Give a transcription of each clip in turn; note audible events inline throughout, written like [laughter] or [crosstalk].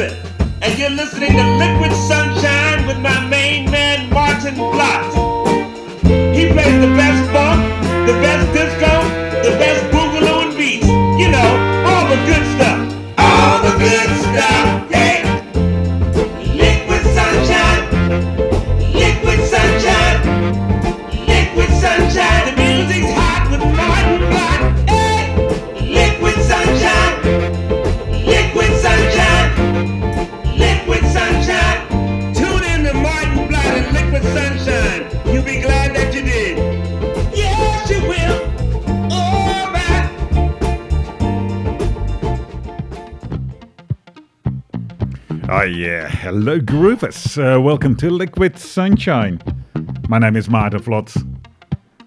And you're listening to Liquid Sunshine with my main man, Maarten Vlot. Yeah, hello groovers. Uh, welcome to Liquid Sunshine. My name is Maarten Vlot.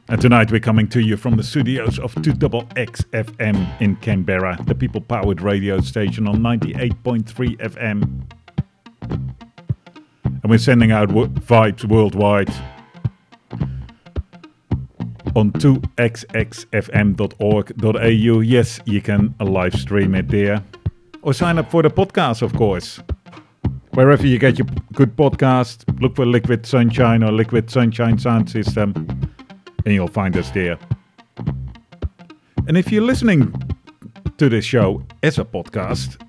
And tonight we're coming to you from the studios of 2XXFM in Canberra, the people-powered radio station on 98.3 FM. And we're sending out wo- vibes worldwide on 2xxfm.org.au. Yes, you can live stream it there. Or sign up for the podcast, of course. Wherever you get your good podcast, look for Liquid Sunshine or Liquid Sunshine Sound System, and you'll find us there. And if you're listening to this show as a podcast,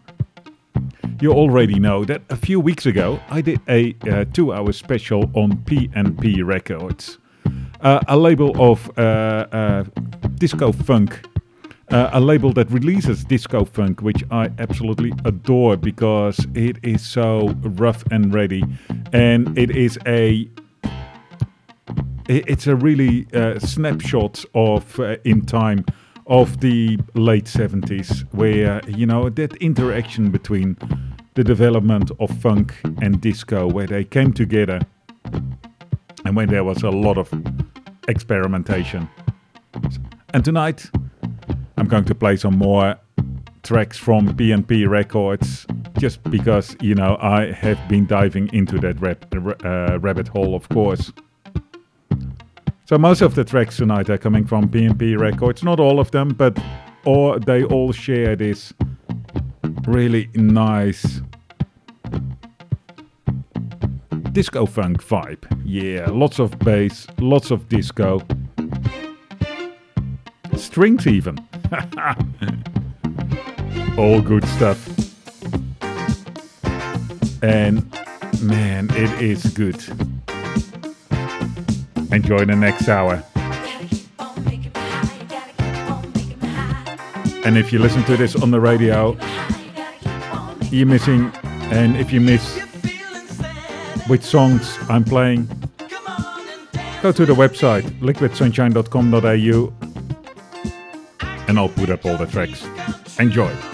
you already know that a few weeks ago I did a uh, two-hour special on P&P Records, uh, a label of uh, uh, disco funk uh, a label that releases disco funk, which I absolutely adore because it is so rough and ready, and it is a it's a really uh, snapshot of uh, in time of the late 70s where you know that interaction between the development of funk and disco where they came together and when there was a lot of experimentation. And tonight I'm going to play some more tracks from P&P Records, just because you know I have been diving into that rap, uh, rabbit hole, of course. So most of the tracks tonight are coming from P&P Records, not all of them, but or they all share this really nice disco funk vibe. Yeah, lots of bass, lots of disco, strings even. [laughs] All good stuff. And man, it is good. Enjoy the next hour. And if you listen to this on the radio, you're missing. And if you miss which songs I'm playing, go to the website liquidsunshine.com.au and I'll put up all the tracks. Enjoy.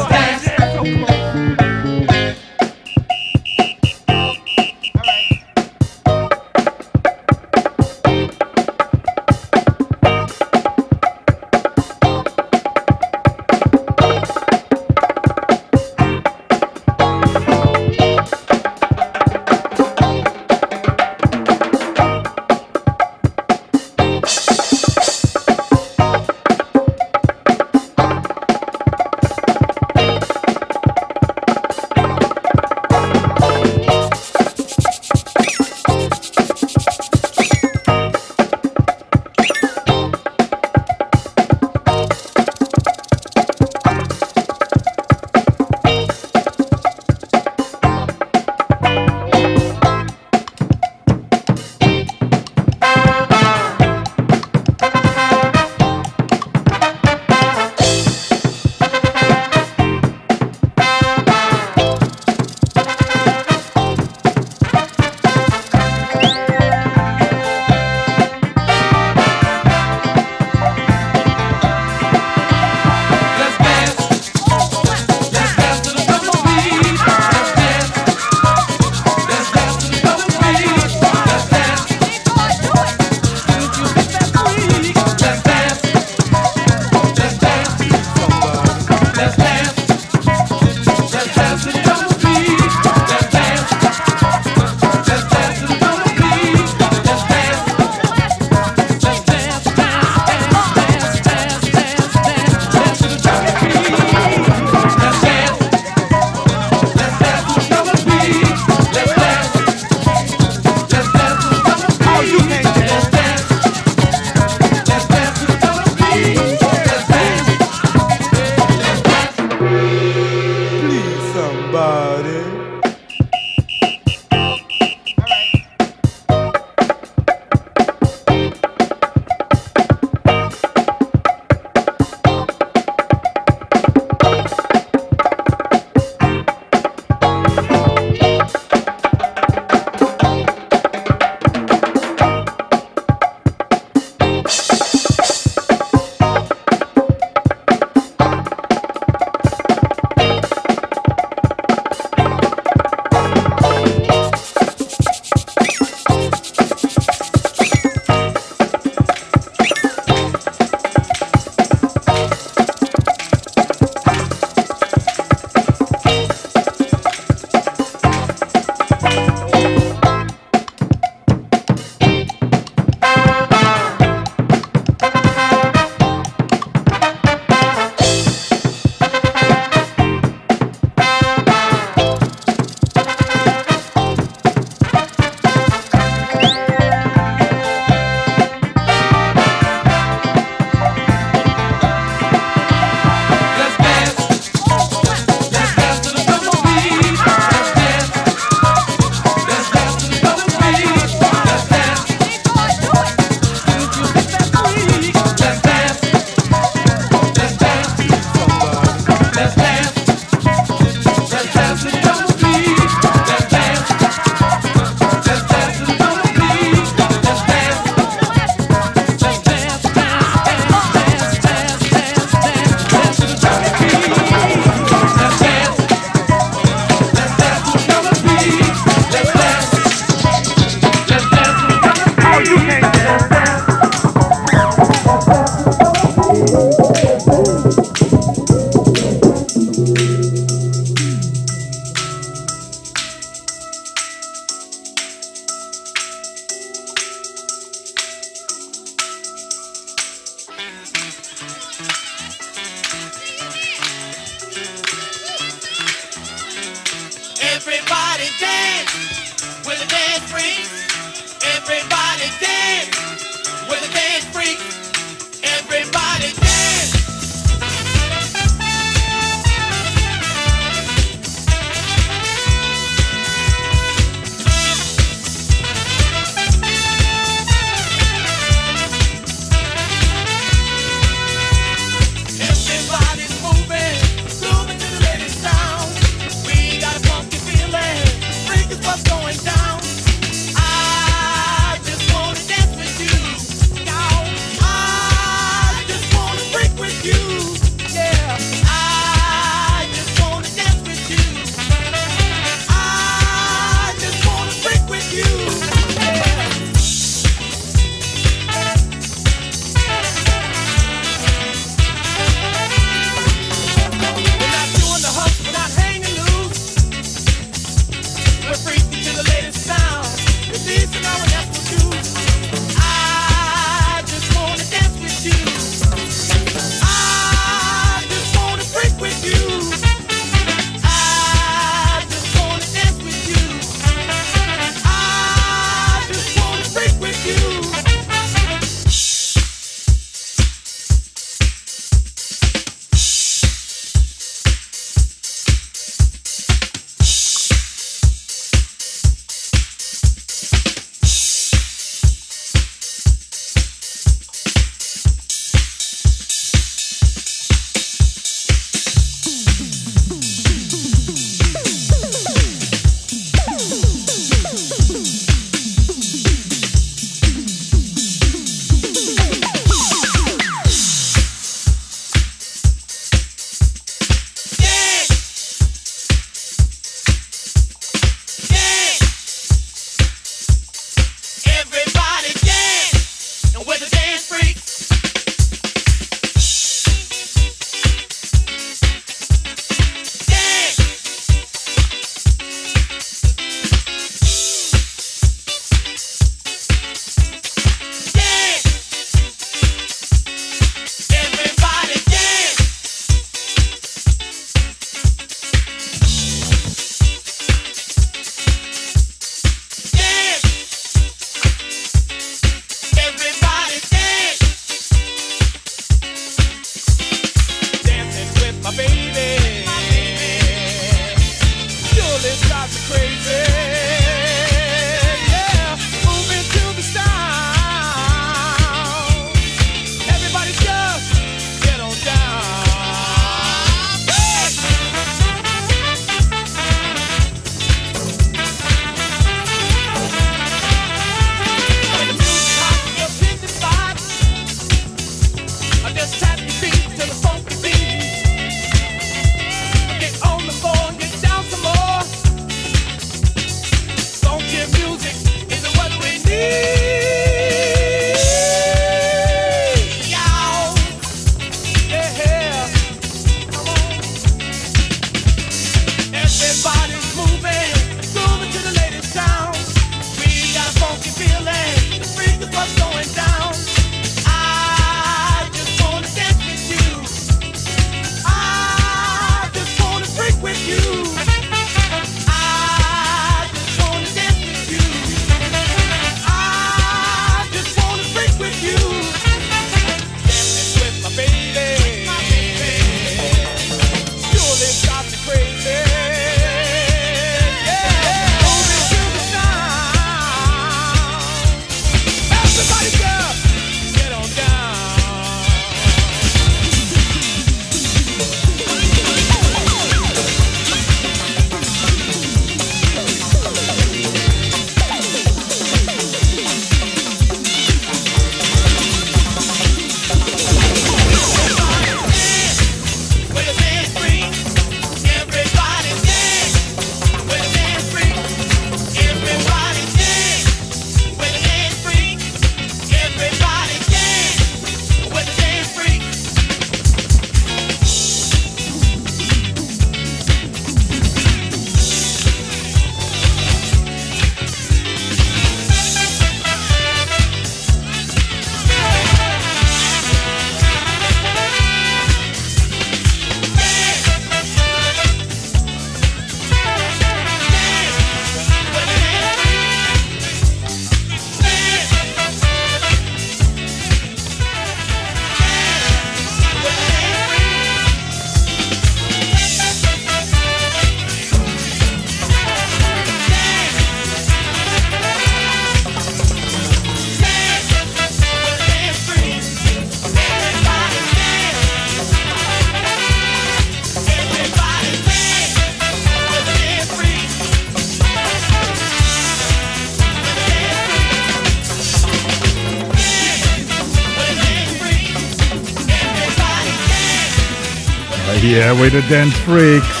Way the dance freaks.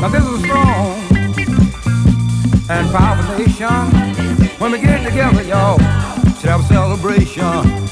Now this is a strong and powerful nation. When we get together, y'all, should have a celebration.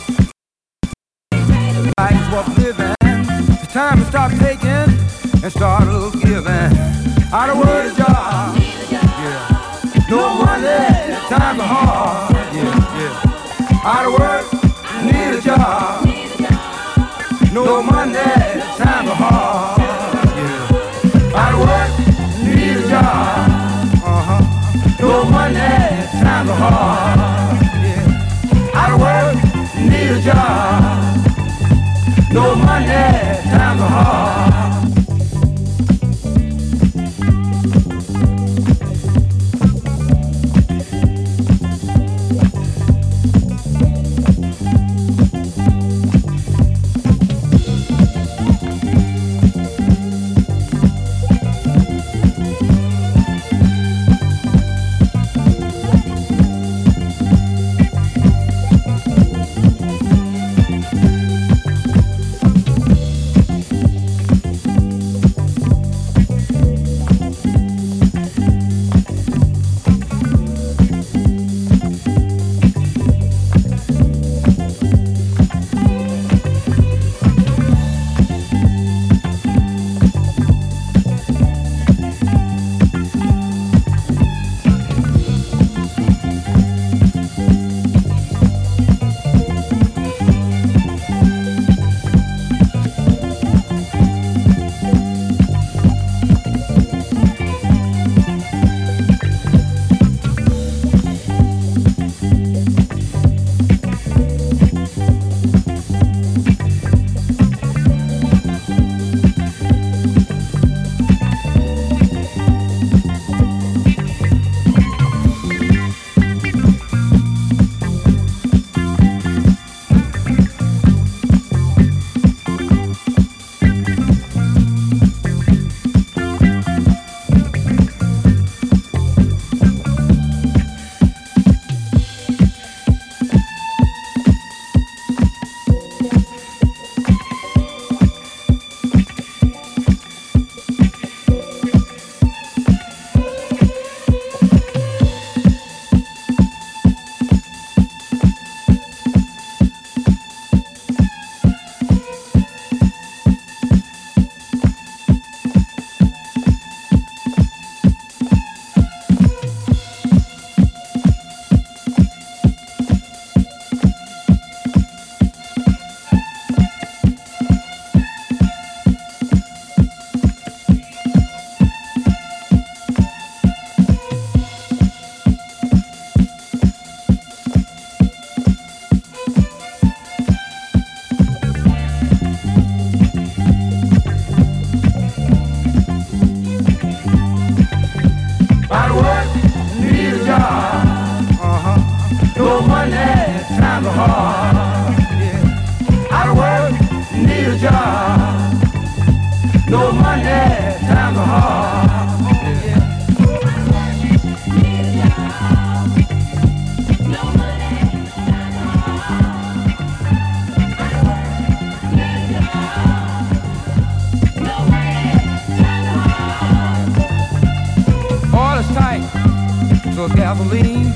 Nickel gasoline.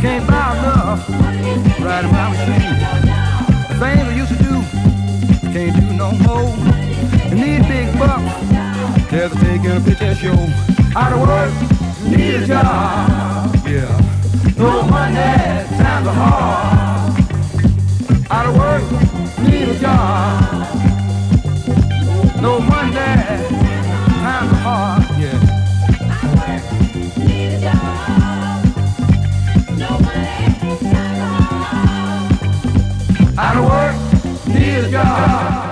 Can't buy enough riding my machine. The things I used to do, can't do no more. I need big bucks, just taking a picture show. Out of work, need a job, yeah. No money, times are hard. Out of work, need a job. No money, times are hard, Of work, a job.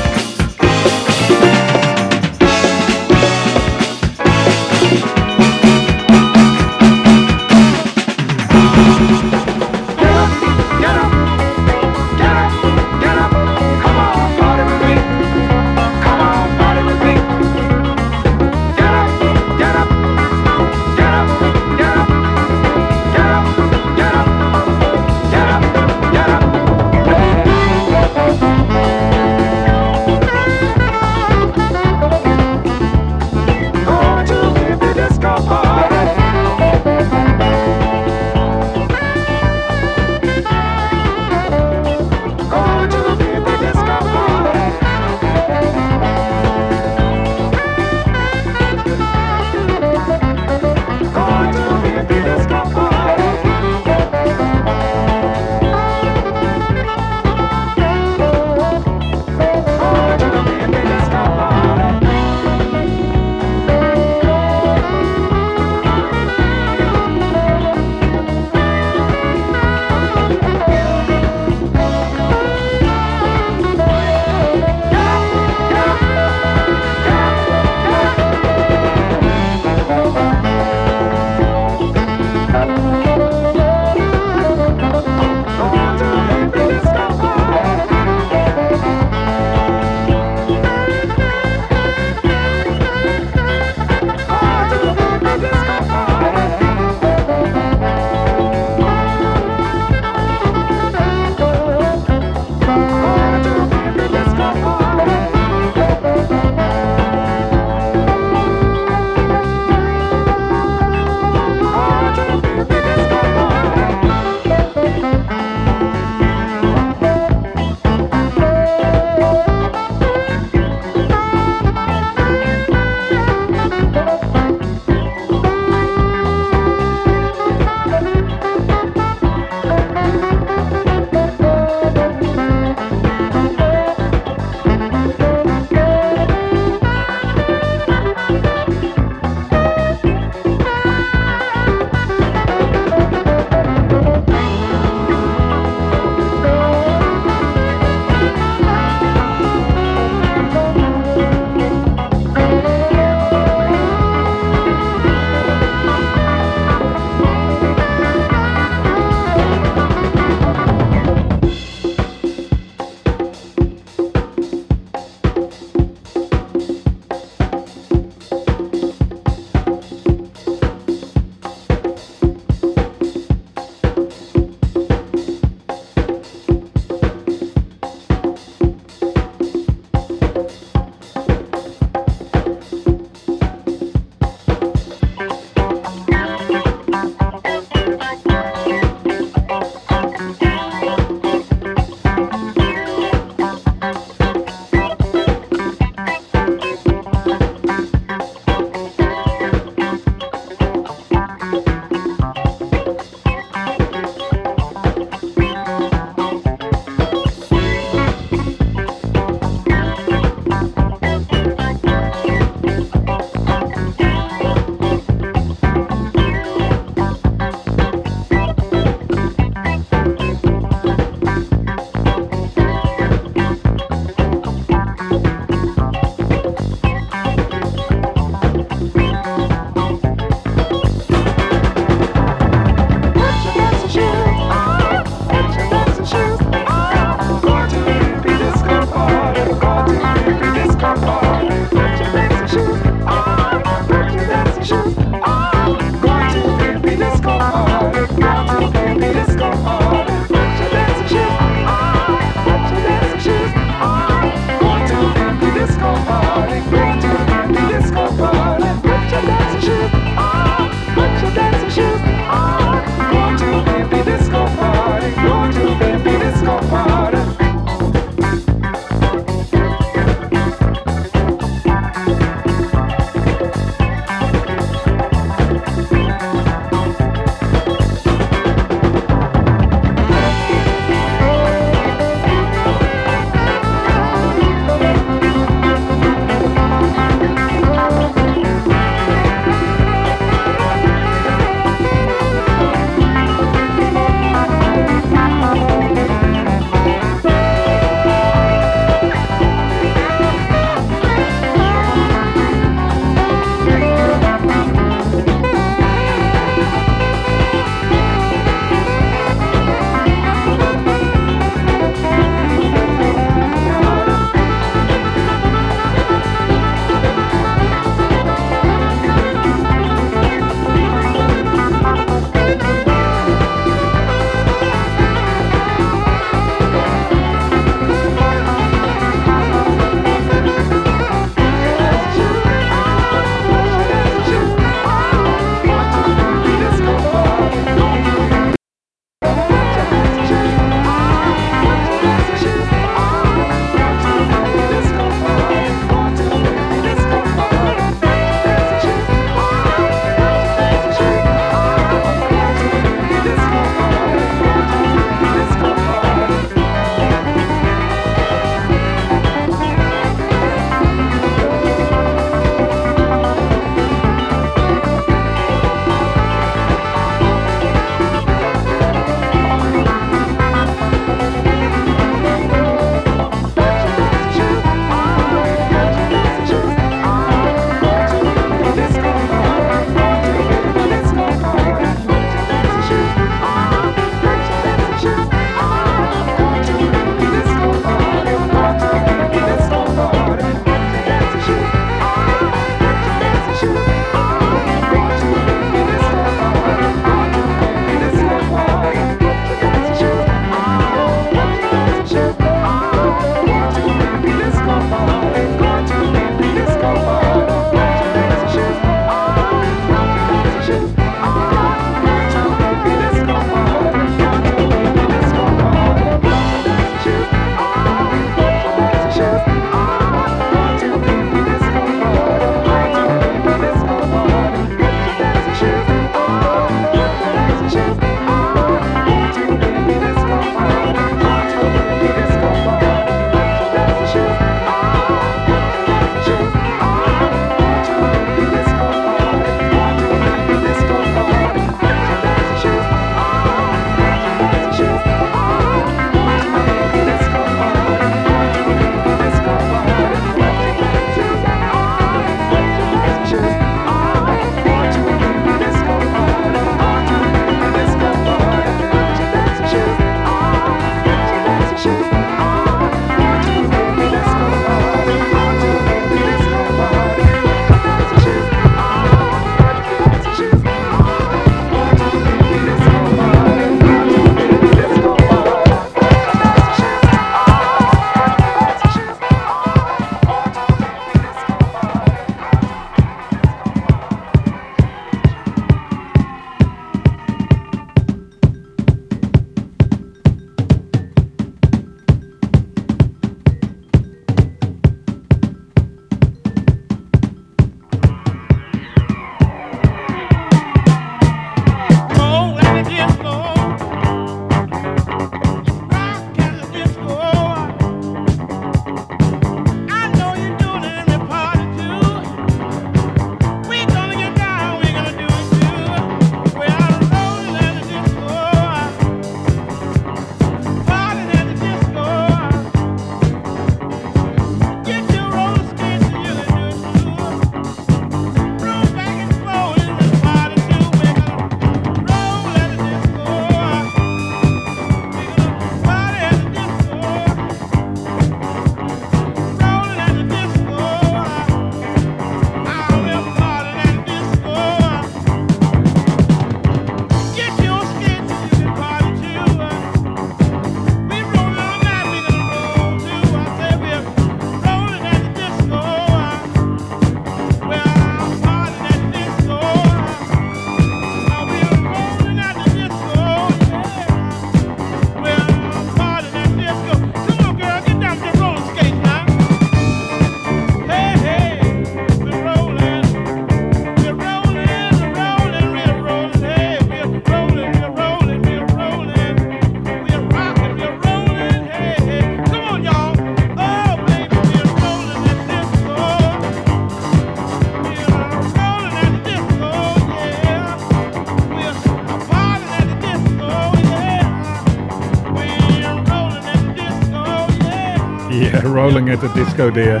Rolling at the disco there.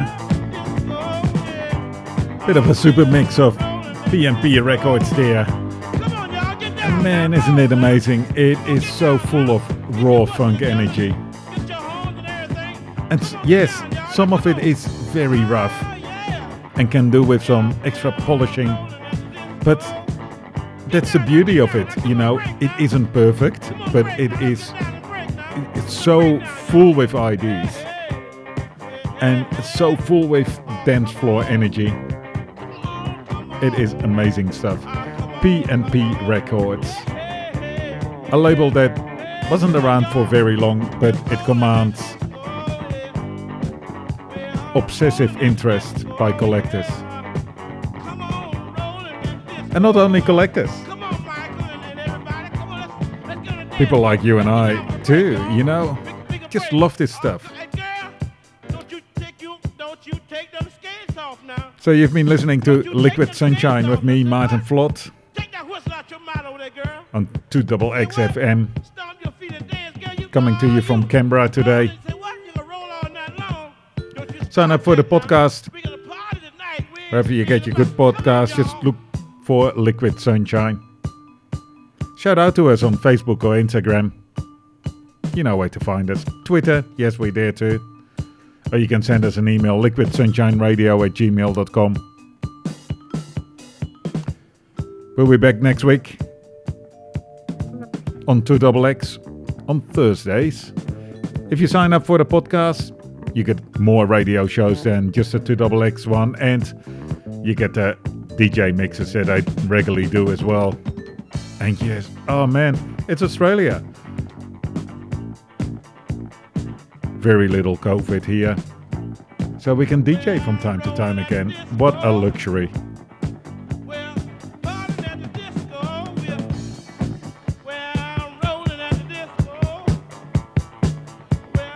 Bit of a super mix of P&P records there. Man, isn't it amazing? It is so full of raw funk energy. And yes, some of it is very rough and can do with some extra polishing. But that's the beauty of it, you know. It isn't perfect, but it is it's so full with ideas and so full with dance floor energy. It is amazing stuff. P&P Records. A label that wasn't around for very long, but it commands obsessive interest by collectors. And not only collectors, people like you and I too, you know, just love this stuff. So you've been listening to Liquid Sunshine with me, Maarten Vlot, Take that whistle out your mouth over there, girl. on 2XXFM, Stomp your feet and dance, girl. You coming to you from. Canberra today. Say what? You gonna roll all night long. Don't you Sign up for the podcast. We gonna party tonight. We ain't Wherever you get your good podcasts, just look for Liquid Sunshine. Shout out to us on Facebook or Instagram. You know where to find us. Twitter, yes, we're there too. Or you can send us an email, liquidsunshineradio at gmail.com. We'll be back next week on 2XX on Thursdays. If you sign up for the podcast, you get more radio shows than just the 2XX one, and you get the DJ mixes that I regularly do as well. And yes, oh man, it's Australia. Very little COVID here. So we can DJ from time to time again. What a luxury.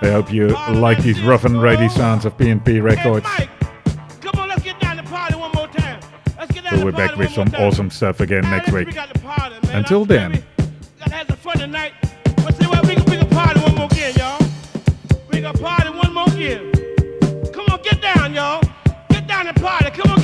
I hope you like these rough and ready sounds of P&P Records. We'll be back with some awesome stuff again next week. Until then. We party one more again. Come on, get down, y'all. Get down and party. Come on,